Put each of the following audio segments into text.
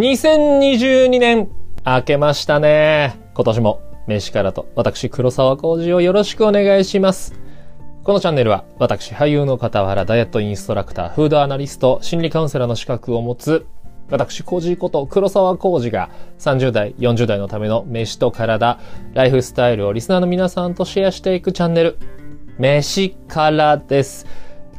2022年、明けましたね。今年も、飯からと、私、黒沢浩二をよろしくお願いします。このチャンネルは、私、俳優の傍ら、ダイエットインストラクター、フードアナリスト、心理カウンセラーの資格を持つ、私、コージこと黒沢コージが30代、40代のための飯と体、ライフスタイルをリスナーの皆さんとシェアしていくチャンネル、飯からです。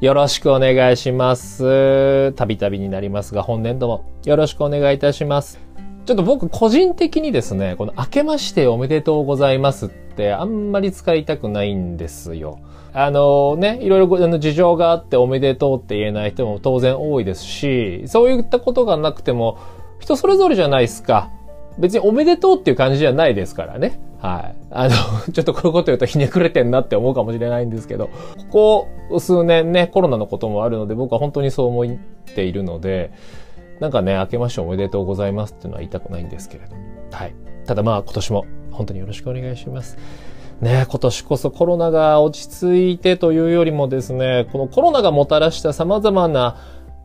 よろしくお願いします。たびたびになりますが、本年度もよろしくお願いいたします。ちょっと僕個人的にですね、この明けましておめでとうございますってあんまり使いたくないんですよ。あのね、いろいろあの事情があっておめでとうって言えない人も当然多いですし、そういったことがなくても人それぞれじゃないですか。別におめでとうっていう感じじゃないですからね。はい。あの、ちょっとこういうこと言うとひねくれてんなって思うかもしれないんですけど、ここ数年ね、コロナのこともあるので僕は本当にそう思っているので、なんかね、明けましておめでとうございますっていうのは言いたくないんですけれど。はい。ただまあ今年も本当によろしくお願いします。ね、今年こそコロナが落ち着いてというよりもですね、このコロナがもたらした様々な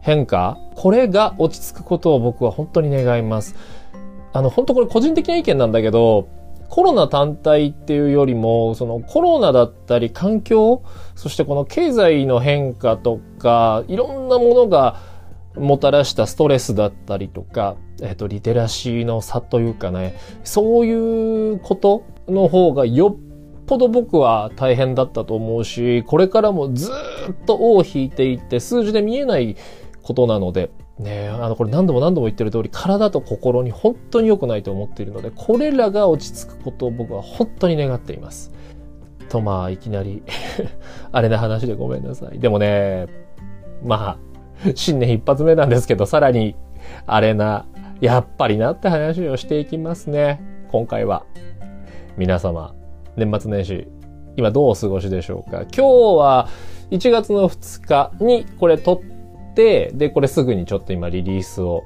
変化、これが落ち着くことを僕は本当に願います。あの、本当これ個人的な意見なんだけど、コロナ単体っていうよりも、そのコロナだったり環境、そしてこの経済の変化とか、いろんなものがもたらしたストレスだったりとか、えっ、と、リテラシーの差というかね、そういうことの方がよっぽど僕は大変だったと思うし、これからもずっと尾を引いていって数字で見えないことなので、ねあの、これ何度も何度も言ってる通り、体と心に本当に良くないと思っているので、これらが落ち着くことを僕は本当に願っています。と、まあ、いきなり あれな話でごめんなさい。でもね、まあ、新年一発目なんですけど、さらに、あれな、やっぱりなって話をしていきますね。今回は。皆様、年末年始、今どうお過ごしでしょうか今日は1月の2日にこれ撮って、で、これすぐにちょっと今リリースを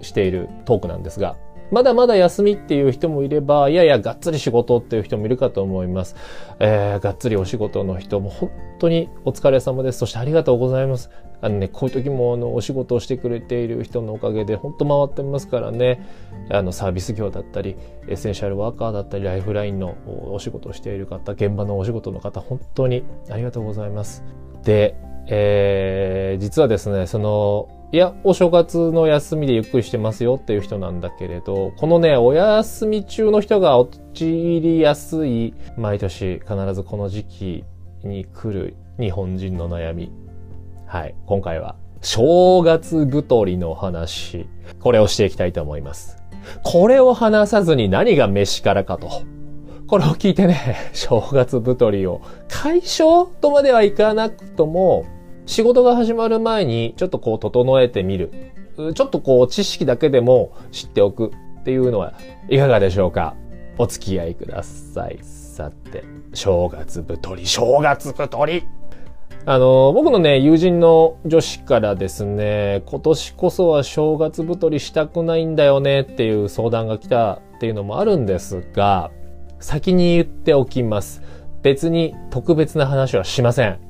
しているトークなんですが、まだまだ休みっていう人もいれば、いやいや、がっつり仕事っていう人もいるかと思います。えー、がっつりお仕事の人も本当にお疲れ様です。そしてありがとうございます。あのね、こういう時もあのお仕事をしてくれている人のおかげで本当回ってますからね、あのサービス業だったり、エッセンシャルワーカーだったり、ライフラインのお仕事をしている方、現場のお仕事の方、本当にありがとうございます。で、えー、実はですね、その、いや、お正月の休みでゆっくりしてますよっていう人なんだけれど、このね、お休み中の人が陥りやすい、毎年必ずこの時期に来る日本人の悩み。はい、今回は正月太りの話。これをしていきたいと思います。これを話さずに何が飯からかと。これを聞いてね、正月太りを解消とまではいかなくとも、仕事が始まる前にちょっとこう整えてみる。ちょっとこう知識だけでも知っておくっていうのはいかがでしょうかお付き合いください。さて、正月太り、正月太りあの、僕のね、友人の女子からですね、今年こそは正月太りしたくないんだよねっていう相談が来たっていうのもあるんですが、先に言っておきます。別に特別な話はしません。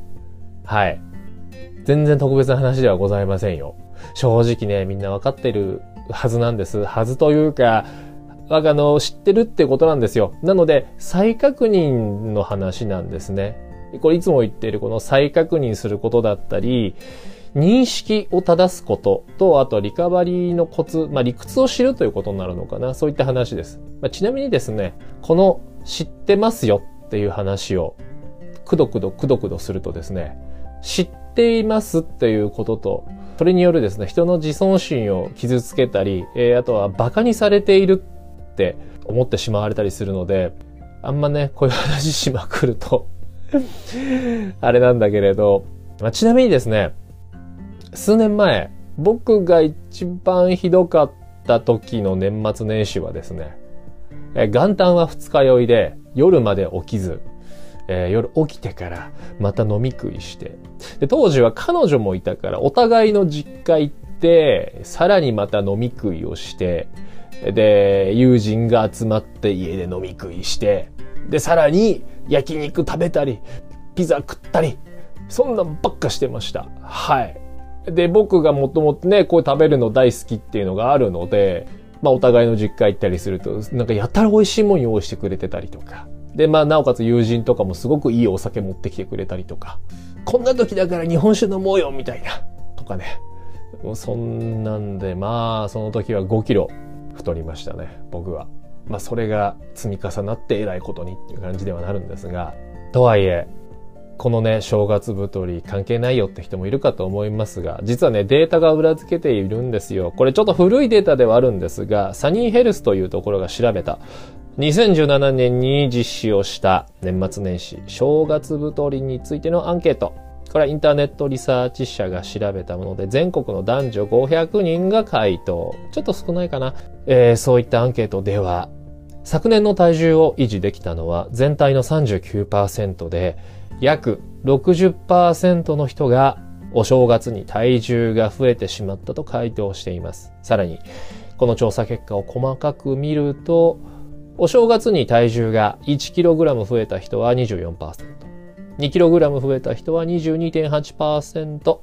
はい。全然特別な話ではございませんよ。正直ね、みんなわかってるはずなんです。はずというか、あの、知ってるってことなんですよ。なので、再確認の話なんですね。これいつも言ってるこの再確認することだったり、認識を正すことと、あとリカバリーのコツ、まあ理屈を知るということになるのかな。そういった話です。まあ、ちなみにですね、この知ってますよっていう話を、くどくどくどくどするとですね、知っていますっていうことと、それによるですね、人の自尊心を傷つけたり、えー、あとは馬鹿にされているって思ってしまわれたりするので、あんまね、こういう話しまくると あれなんだけれど、まあ、ちなみにですね、数年前、僕が一番ひどかった時の年末年始はですね、え元旦は二日酔いで夜まで起きず、えー、夜起きてからまた飲み食いして。で、当時は彼女もいたから、お互いの実家行って、さらにまた飲み食いをして、で、友人が集まって家で飲み食いして、で、さらに焼肉食べたり、ピザ食ったり、そんなんばっかしてました。はい。で、僕がもともとね、こう食べるの大好きっていうのがあるので、まあお互いの実家行ったりすると、なんかやたら美味しいもん用意してくれてたりとか。で、まあなおかつ友人とかもすごくいいお酒持ってきてくれたりとか。こんな時だから日本酒飲もうよみたいな。とかね。そんなんで、まあその時は5キロ太りましたね、僕は。まあそれが積み重なって偉いことにっていう感じではなるんですが。とはいえ、このね、正月太り関係ないよって人もいるかと思いますが、実はね、データが裏付けているんですよ。これちょっと古いデータではあるんですが、サニーヘルスというところが調べた、2017年に実施をした年末年始、正月太りについてのアンケート。これはインターネットリサーチ社が調べたもので、全国の男女500人が回答。ちょっと少ないかな。えー、そういったアンケートでは、昨年の体重を維持できたのは全体の39%で、約60%の人がお正月に体重が増えてしまったと回答しています。さらに、この調査結果を細かく見ると、お正月に体重が 1kg 増えた人は24%、2kg 増えた人は22.8%、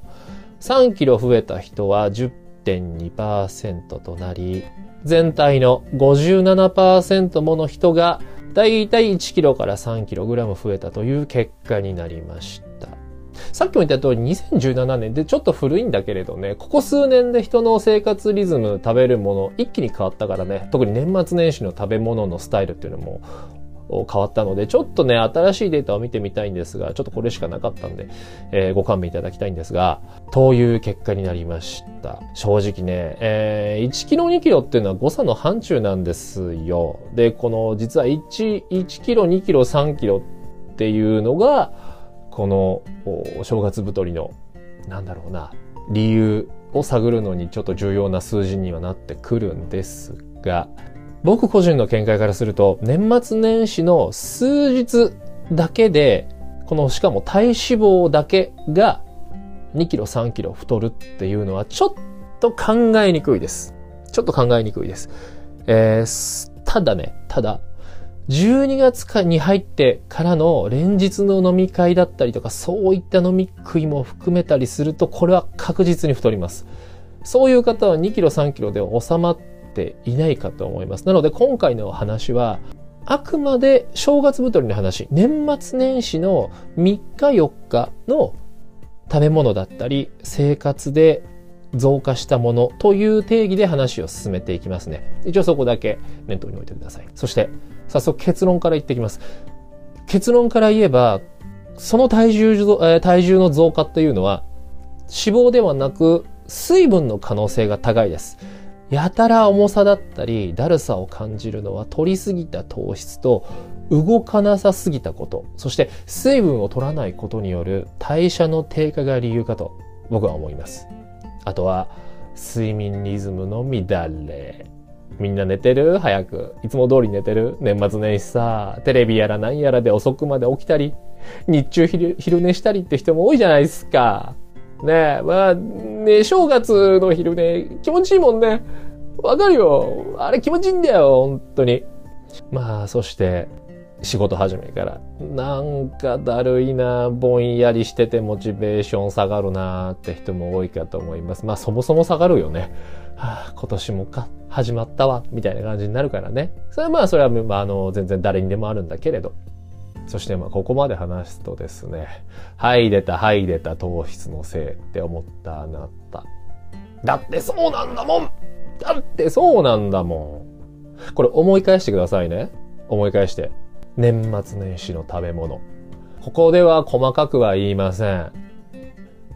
3kg 増えた人は10.2%となり、全体の57%もの人がだいたい1キロから3キログラム増えたという結果になりました。さっきも言った通り2017年でちょっと古いんだけれどね、ここ数年で人の生活リズム、食べるもの一気に変わったからね、特に年末年始の食べ物のスタイルっていうのも変わったので、ちょっとね、新しいデータを見てみたいんですが、ちょっとこれしかなかったんで、えー、ご勘弁いただきたいんですが、という結果になりました。正直ね、えー、1キロ2キロっていうのは誤差の範疇なんですよ。で、この、実は1、1キロ2キロ3キロっていうのが、この、正月太りの、なんだろうな、理由を探るのにちょっと重要な数字にはなってくるんですが、僕個人の見解からすると、年末年始の数日だけで、このしかも体脂肪だけが2キロ3キロ太るっていうのはちょっと考えにくいです。ちょっと考えにくいです。えー、ただね、ただ、12月に入ってからの連日の飲み会だったりとか、そういった飲み食いも含めたりすると、これは確実に太ります。そういう方は2キロ3キロで収まっていないかと思います。なので今回の話は、あくまで正月太りの話、年末年始の3日4日の食べ物だったり、生活で増加したものという定義で話を進めていきますね。一応そこだけ念頭に置いてください。そして、早速結論から言ってきます。結論から言えば、その体重、体重の増加っていうのは、脂肪ではなく水分の可能性が高いです。やたら重さだったり、だるさを感じるのは取りすぎた糖質と動かなさすぎたこと、そして水分を取らないことによる代謝の低下が理由かと僕は思います。あとは、睡眠リズムの乱れ。みんな寝てる？早く。いつも通り寝てる？年末年始さ、テレビやら何やらで遅くまで起きたり、日中昼寝したりって人も多いじゃないですか。ねえ、まあ、ね、正月の昼寝、気持ちいいもんね。わかるよ。あれ気持ちいいんだよ、本当に。まあ、そして、仕事始めから。なんかだるいな、ぼんやりしててモチベーション下がるなって人も多いかと思います。まあそもそも下がるよね。はあ、今年もか、始まったわ、みたいな感じになるからね。それはまあそれは、まあ、あの、全然誰にでもあるんだけれど。そしてまあここまで話すとですね、はい出たはい出た糖質のせいって思ったあなた。だってそうなんだもんだってそうなんだもんこれ思い返してくださいね。思い返して。年末年始の食べ物。ここでは細かくは言いません。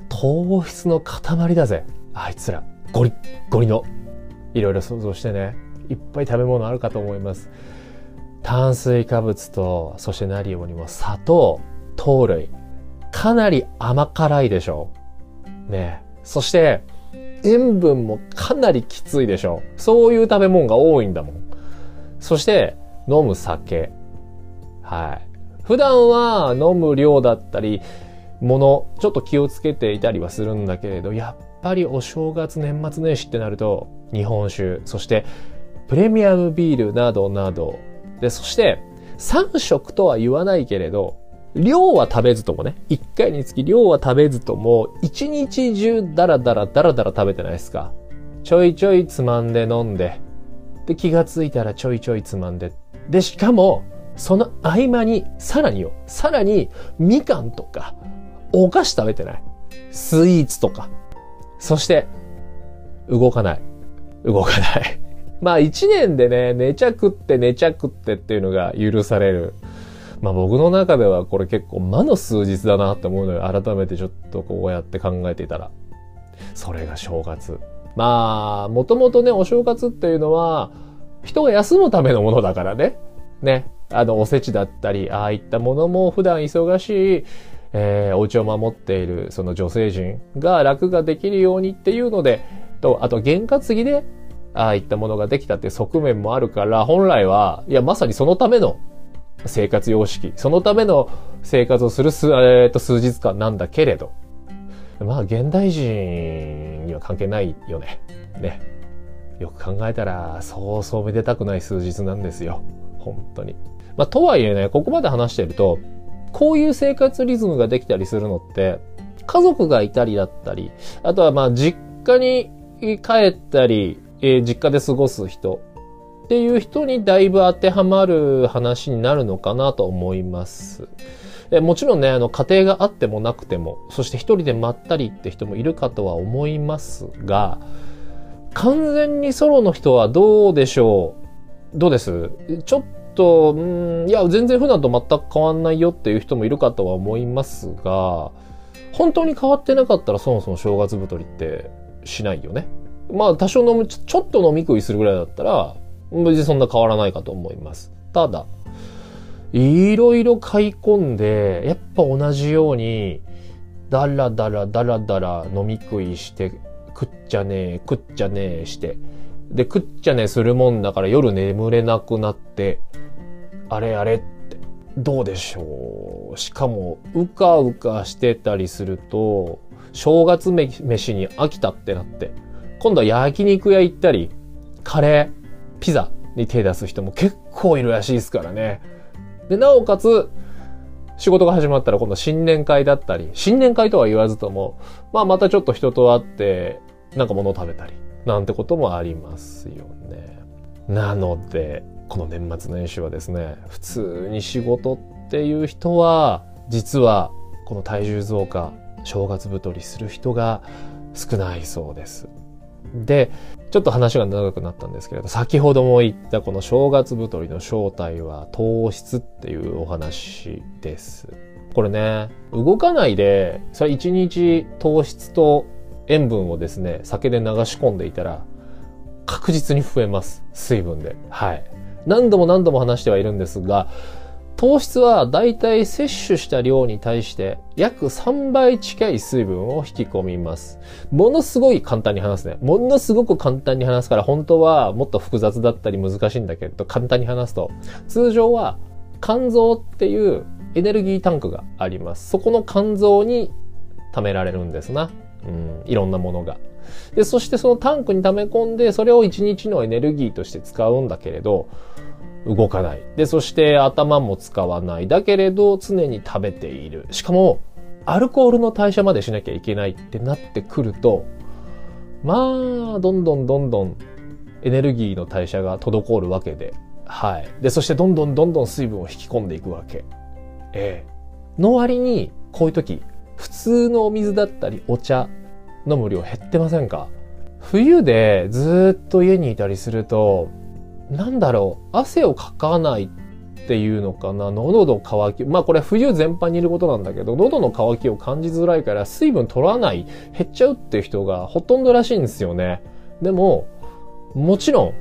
糖質の塊だぜ。あいつら。ゴリッゴリの。いろいろ想像してね。いっぱい食べ物あるかと思います。炭水化物と、そして何よりも砂糖、糖類。かなり甘辛いでしょう。ねそして、塩分もかなりきついでしょう。そういう食べ物が多いんだもん。そして、飲む酒。はい。普段は飲む量だったり、もの、ちょっと気をつけていたりはするんだけれど、やっぱりお正月年末年始ってなると、日本酒、そしてプレミアムビールなどなどで、そして、3食とは言わないけれど、量は食べずともね、一回につき量は食べずとも、一日中ダラダラダラダラ食べてないですか。ちょいちょいつまんで飲んで、で、気がついたらちょいちょいつまんで。で、しかも、その合間に、さらによ、さらに、みかんとか、お菓子食べてない。スイーツとか。そして、動かない。動かない。まあ一年でね、寝ちゃくって寝ちゃくってっていうのが許される。まあ僕の中ではこれ結構魔の数日だなって思うのよ。改めてちょっとこうやって考えていたら。それが正月。まあ、もともとね、お正月っていうのは、人が休むためのものだからね。ね。あの、おせちだったり、ああいったものも普段忙しい、えー、お家を守っているその女性陣が楽ができるようにっていうので、と、あと、験担ぎで、ああいったものができたって側面もあるから、本来は、いや、まさにそのための生活様式、そのための生活をする数,、えー、と数日間なんだけれど、まあ、現代人には関係ないよね。ね。よく考えたら、そうそうめでたくない数日なんですよ。本当に。まあ、とはいえね、ここまで話してると、こういう生活リズムができたりするのって、家族がいたりだったり、あとはまあ実家に帰ったり、えー、実家で過ごす人っていう人にだいぶ当てはまる話になるのかなと思います。もちろんね、あの、家庭があってもなくても、そして一人でまったりって人もいるかとは思いますが、完全にソロの人はどうでしょう？どうです？ちょっと、うん、いや、全然普段と全く変わんないよっていう人もいるかとは思いますが、本当に変わってなかったらそもそも正月太りってしないよね。まあ多少飲む、ちょっと飲み食いするぐらいだったら、別にそんな変わらないかと思います。ただ、いろいろ買い込んで、やっぱ同じように、だらだらだらだら飲み食いして、食っちゃねえ、食っちゃねえして、で、食っちゃねするもんだから夜眠れなくなって、あれあれって、どうでしょう。しかも、うかうかしてたりすると、正月め飯に飽きたってなって、今度は焼肉屋行ったり、カレー、ピザに手出す人も結構いるらしいですからね。で、なおかつ、仕事が始まったら今度新年会だったり、新年会とは言わずとも、まあまたちょっと人と会って、なんか物を食べたり、なんてこともありますよね。なので、この年末年始はですね、普通に仕事っていう人は、実はこの体重増加、正月太りする人が少ないそうです。で、ちょっと話が長くなったんですけれど、先ほども言ったこの正月太りの正体は糖質っていうお話です。これね、動かないで、それ一日糖質と塩分をですね、酒で流し込んでいたら、確実に増えます。水分で。はい。何度も何度も話してはいるんですが、糖質はだいたい摂取した量に対して約3倍近い水分を引き込みます。ものすごい簡単に話すね。ものすごく簡単に話すから本当はもっと複雑だったり難しいんだけど簡単に話すと通常は肝臓っていうエネルギータンクがあります。そこの肝臓に貯められるんですな。うん、いろんなものが。で、そしてそのタンクに溜め込んで、それを1日のエネルギーとして使うんだけれど、動かない。で、そして頭も使わない。だけれど常に食べている。しかも、アルコールの代謝までしなきゃいけないってなってくると、まあ、どんどんどんどんエネルギーの代謝が滞るわけで、はい。で、そしてどんどんどんどん水分を引き込んでいくわけ。ええの割に、こういう時、普通のお水だったりお茶飲む量減ってませんか？冬でずっと家にいたりすると、なんだろう、汗をかかないっていうのかな、喉の渇き、まあこれ冬全般にいることなんだけど、喉の渇きを感じづらいから水分取らない、減っちゃうっていう人がほとんどらしいんですよね。でも、もちろん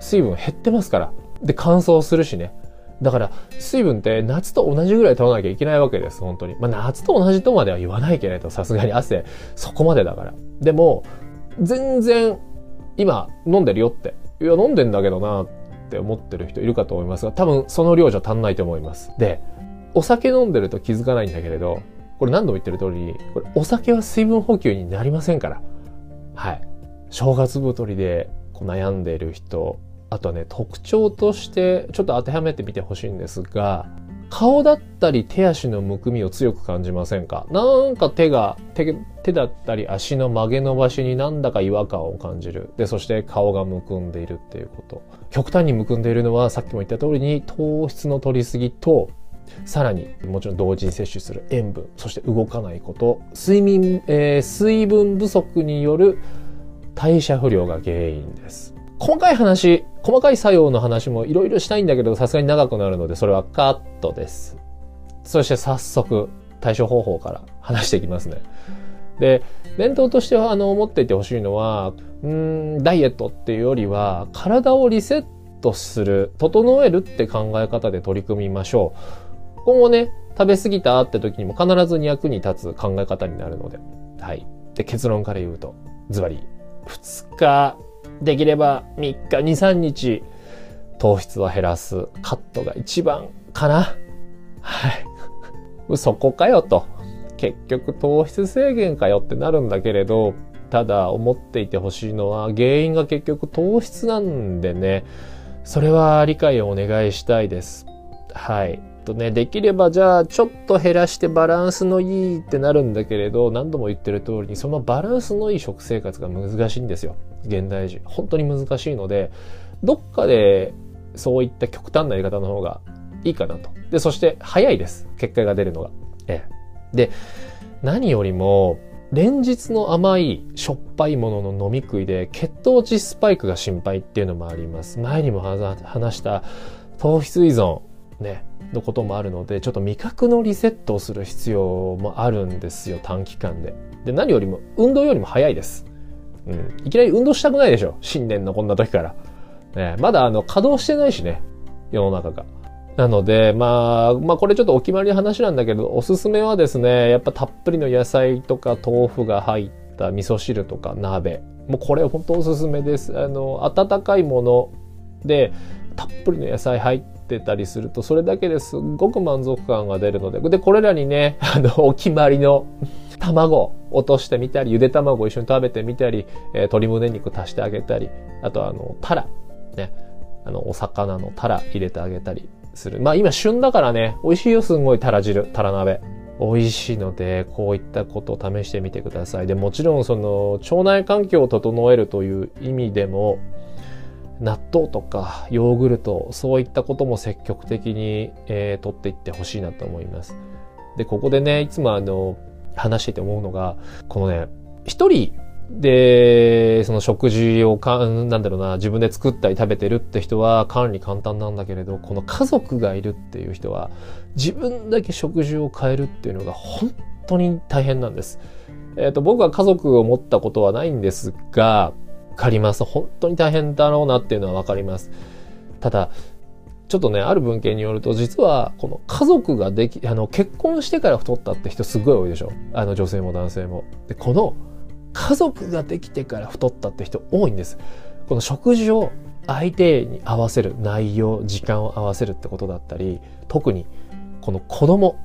水分減ってますから。で、乾燥するしね。だから、水分って夏と同じぐらい取らなきゃいけないわけです、本当に。まあ夏と同じとまでは言わないけれど、さすがに汗、そこまでだから。でも、全然、今飲んでるよっていや、飲んでんだけどなって思ってる人いるかと思いますが、多分その量じゃ足んないと思います。で、お酒飲んでると気づかないんだけれど、これ何度も言ってる通りに、これお酒は水分補給になりませんから。はい。正月太りでこう悩んでいる人、あとはね、特徴としてちょっと当てはめてみてほしいんですが、顔だったり手足のむくみを強く感じませんか？なんか手が手、手だったり足の曲げ伸ばしになんだか違和感を感じる。で、そして顔がむくんでいるっていうこと。極端にむくんでいるのはさっきも言った通りに糖質の取りすぎとさらにもちろん同時に摂取する塩分そして動かないこと睡眠、えー、水分不足による代謝不良が原因です細かい話細かい作用の話もいろいろしたいんだけどさすがに長くなるのでそれはカットですそして早速対処方法から話していきますねで伝統としてはあの思っていてほしいのはうんダイエットっていうよりは体をリセットする整えるって考え方で取り組みましょう今後ね、食べ過ぎたって時にも必ずに役に立つ考え方になるので。はい。で、結論から言うと、ズバリ、2日、できれば3日、2、3日、糖質は減らす。カットが一番かな。はい。そこかよと。結局糖質制限かよってなるんだけれど、ただ思っていてほしいのは原因が結局糖質なんでね、それは理解をお願いしたいです。はい。とね、できればじゃあちょっと減らしてバランスのいいってなるんだけれど、何度も言ってる通りにそのバランスのいい食生活が難しいんですよ。現代人。本当に難しいので、どっかでそういった極端なやり方の方がいいかなと。で、そして早いです。結果が出るのが。ええ。で、何よりも、連日の甘いしょっぱいものの飲み食いで血糖値スパイクが心配っていうのもあります。前にも話した糖質依存。ね、のこともあるので、ちょっと味覚のリセットをする必要もあるんですよ、短期間で。で、何よりも、運動よりも早いです。うん。いきなり運動したくないでしょ新年のこんな時から。ね、まだあの、稼働してないしね、世の中が。なので、まあ、まあこれちょっとお決まりの話なんだけど、おすすめはですね、やっぱたっぷりの野菜とか豆腐が入った味噌汁とか鍋。もうこれ本当おすすめです。あの、温かいもので、たっぷりの野菜入ってたりすると、それだけですっごく満足感が出るので、で、これらにね、あの、お決まりの卵落としてみたり、ゆで卵を一緒に食べてみたり、えー、鶏胸肉足してあげたり、あとあの、タラ、ね、あの、お魚のタラ入れてあげたりする。まあ今旬だからね、美味しいよ、すんごいタラ汁、タラ鍋。美味しいので、こういったことを試してみてください。で、もちろんその、腸内環境を整えるという意味でも、納豆とかヨーグルト、そういったことも積極的に、えー、取っていってほしいなと思います。で、ここでね、いつもあの、話してて思うのが、このね、一人で、その食事をか、なんだろうな、自分で作ったり食べてるって人は管理簡単なんだけれど、この家族がいるっていう人は、自分だけ食事を変えるっていうのが本当に大変なんです。えっ、ー、と、僕は家族を持ったことはないんですが、かります。本当に大変だろうなっていうのはわかります。ただ、ちょっとね、ある文献によると、実は、この家族ができ、あの、結婚してから太ったって人すごい多いでしょ。あの、女性も男性も。で、この、家族ができてから太ったって人多いんです。この食事を相手に合わせる内容、時間を合わせるってことだったり、特に、この子供、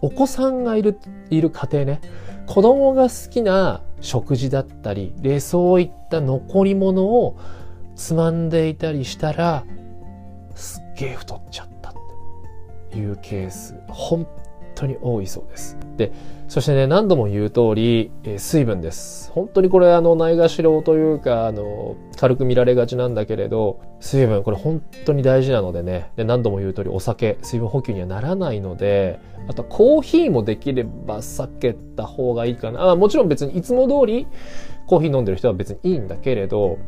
お子さんがいる、いる家庭ね。子供が好きな食事だったり、で、そういった残り物をつまんでいたりしたら、げえ太っちゃったっていうケース、本当に多いそうです。で、そしてね、何度も言う通り、えー、水分です。本当にこれ、あの、ないがしろというか、あの、軽く見られがちなんだけれど、水分、これ本当に大事なのでね、で何度も言う通り、お酒、水分補給にはならないので、あとコーヒーもできれば避けた方がいいかな。あもちろん別にいつも通りコーヒー飲んでる人は別にいいんだけれど、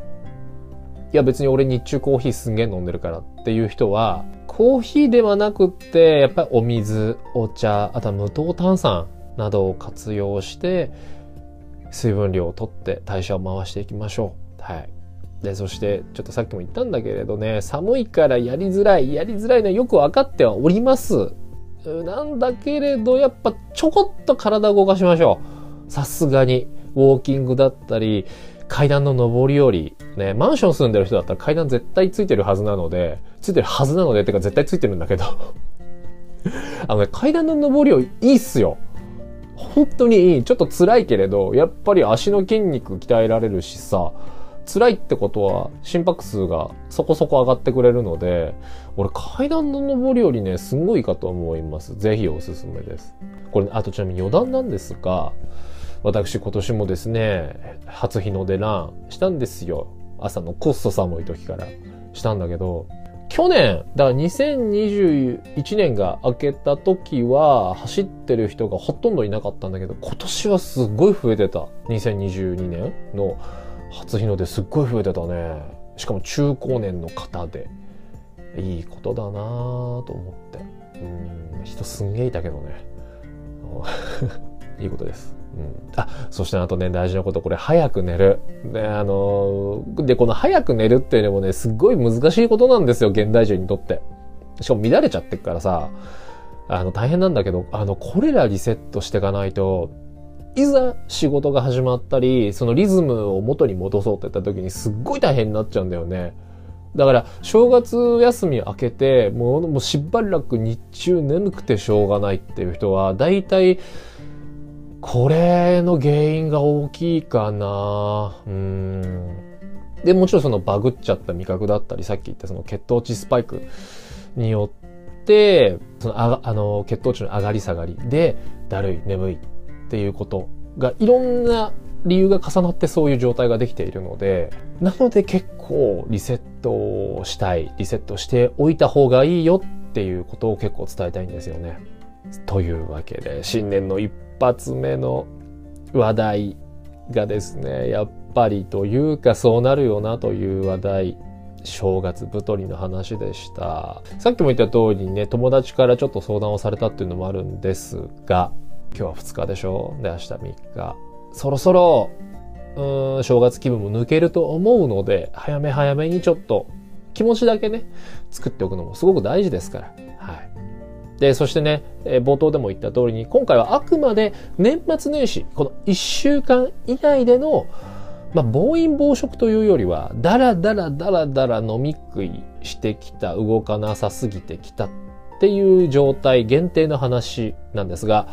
いや別に俺日中コーヒーすんげえ飲んでるからっていう人は、コーヒーではなくって、やっぱりお水、お茶、あとは無糖炭酸などを活用して、水分量をとって代謝を回していきましょう。はい。で、そして、ちょっとさっきも言ったんだけれどね、寒いからやりづらい、やりづらいのはよくわかってはおります。なんだけれど、やっぱちょこっと体を動かしましょう。さすがに。ウォーキングだったり、階段の上り下り。ね、マンション住んでる人だったら階段絶対ついてるはずなので、ついてるはずなので、ってか絶対ついてるんだけど。あのね、階段の上り下りいいっすよ。本当にいい。ちょっと辛いけれど、やっぱり足の筋肉鍛えられるしさ、辛いってことは心拍数がそこそこ上がってくれるので、俺階段の上りよりね、すごいかと思います。ぜひおすすめです。これ、あとちなみに余談なんですが、私今年もですね、初日の出ランしたんですよ。朝のコスト寒い時からしたんだけど、去年、だから2021年が明けた時は走ってる人がほとんどいなかったんだけど、今年はすっごい増えてた。2022年の初日の出すっごい増えてたね。しかも中高年の方で。いいことだなぁと思って。うん、人すんげえいたけどね。いいことです。うん、あ、そしてあとね、大事なこと、これ、早く寝る。で、あのー、で、この早く寝るっていうのもね、すっごい難しいことなんですよ、現代人にとって。しかも乱れちゃってっからさ、あの、大変なんだけど、あの、これらリセットしていかないと、いざ仕事が始まったり、そのリズムを元に戻そうって言った時にすっごい大変になっちゃうんだよね。だから、正月休み明けて、もう、もうしばらく日中眠くてしょうがないっていう人は、大体、これの原因が大きいかなうん。で、もちろんそのバグっちゃった味覚だったり、さっき言ったその血糖値スパイクによって、そのああの血糖値の上がり下がりで、だるい、眠いっていうことがいろんな理由が重なってそういう状態ができているので、なので結構リセットしたい、リセットしておいた方がいいよっていうことを結構伝えたいんですよね。というわけで、新年の一発目の話題がですね、やっぱりというかそうなるよなという話題、正月太りの話でした。さっきも言った通りにね、友達からちょっと相談をされたっていうのもあるんですが、今日は2日でしょで、明日3日。そろそろ、うん、正月気分も抜けると思うので、早め早めにちょっと気持ちだけね、作っておくのもすごく大事ですから。で、そしてね、冒頭でも言った通りに、今回はあくまで年末年始、この1週間以内での、まあ、暴飲暴食というよりは、だらだらだらだら飲み食いしてきた、動かなさすぎてきたっていう状態限定の話なんですが、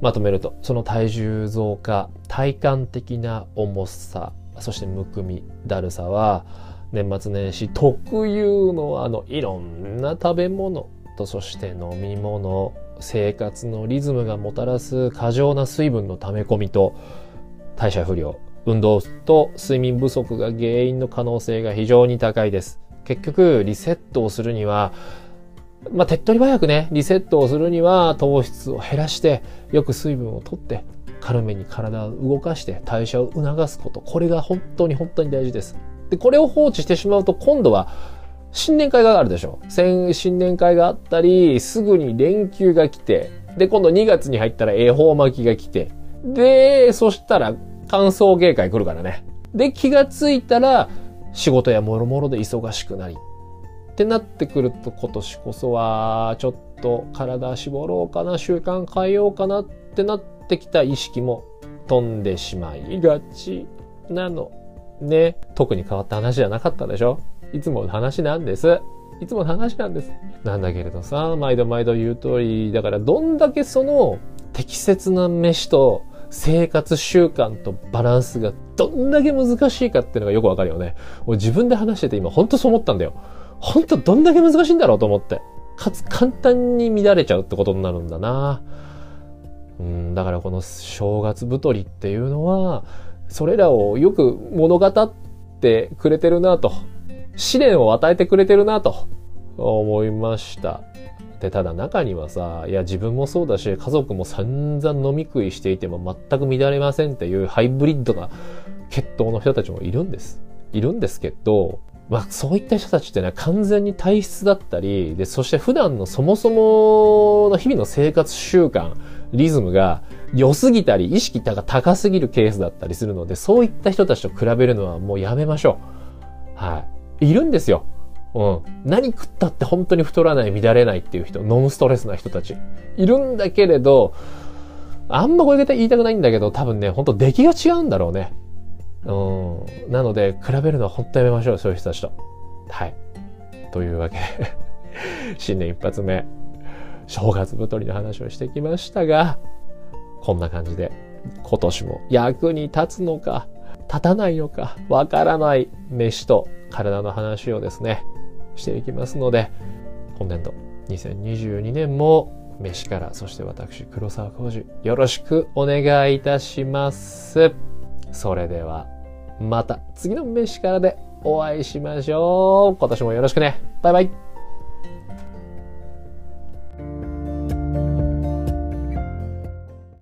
まとめると、その体重増加、体感的な重さ、そしてむくみ、だるさは、年末年始特有のあのいろんな食べ物とそして飲み物生活のリズムがもたらす過剰な水分の溜め込みと代謝不良運動と睡眠不足が原因の可能性が非常に高いです結局リセットをするにはまあ、手っ取り早くね、リセットをするには糖質を減らして、よく水分をとって、軽めに体を動かして代謝を促すこと。これが本当に本当に大事です。で、これを放置してしまうと今度は新年会があるでしょ。新年会があったり、すぐに連休が来て、で、今度2月に入ったら恵方巻きが来て、で、そしたら歓送迎会来るからね。で、気がついたら、仕事やもろもろで忙しくなり。ってなってくると今年こそは、ちょっと体絞ろうかな、習慣変えようかなってなってきた意識も飛んでしまいがちなの。ね。特に変わった話じゃなかったでしょいつもの話なんです。いつもの話なんです。なんだけれどさ、毎度毎度言う通り、だからどんだけその適切な飯と生活習慣とバランスがどんだけ難しいかっていうのがよくわかるよね。俺自分で話してて今ほんとそう思ったんだよ。ほんとどんだけ難しいんだろうと思って。かつ簡単に乱れちゃうってことになるんだな。うん、だからこの正月太りっていうのは、それらをよく物語ってくれてるなと。試練を与えてくれてるなと思いました。で、ただ中にはさ、いや自分もそうだし、家族も散々飲み食いしていても全く乱れませんっていうハイブリッドな血統の人たちもいるんです。いるんですけど、まあそういった人たちってのは完全に体質だったり、で、そして普段のそもそもの日々の生活習慣、リズムが良すぎたり、意識が高すぎるケースだったりするので、そういった人たちと比べるのはもうやめましょう。はい。いるんですよ。うん。何食ったって本当に太らない、乱れないっていう人、ノンストレスな人たち。いるんだけれど、あんまこれ言いたくないんだけど、多分ね、本当出来が違うんだろうね。うん。なので、比べるのは本当やめましょう、そういう人たちと。はい。というわけで 新年一発目、正月太りの話をしてきましたが、こんな感じで、今年も役に立つのか、立たないのかわからない飯と体の話をですね、していきますので、本年度2022年も飯から、そして私、黒沢浩二、よろしくお願いいたします。それでは、また次の飯からでお会いしましょう。今年もよろしくね。バイバイ。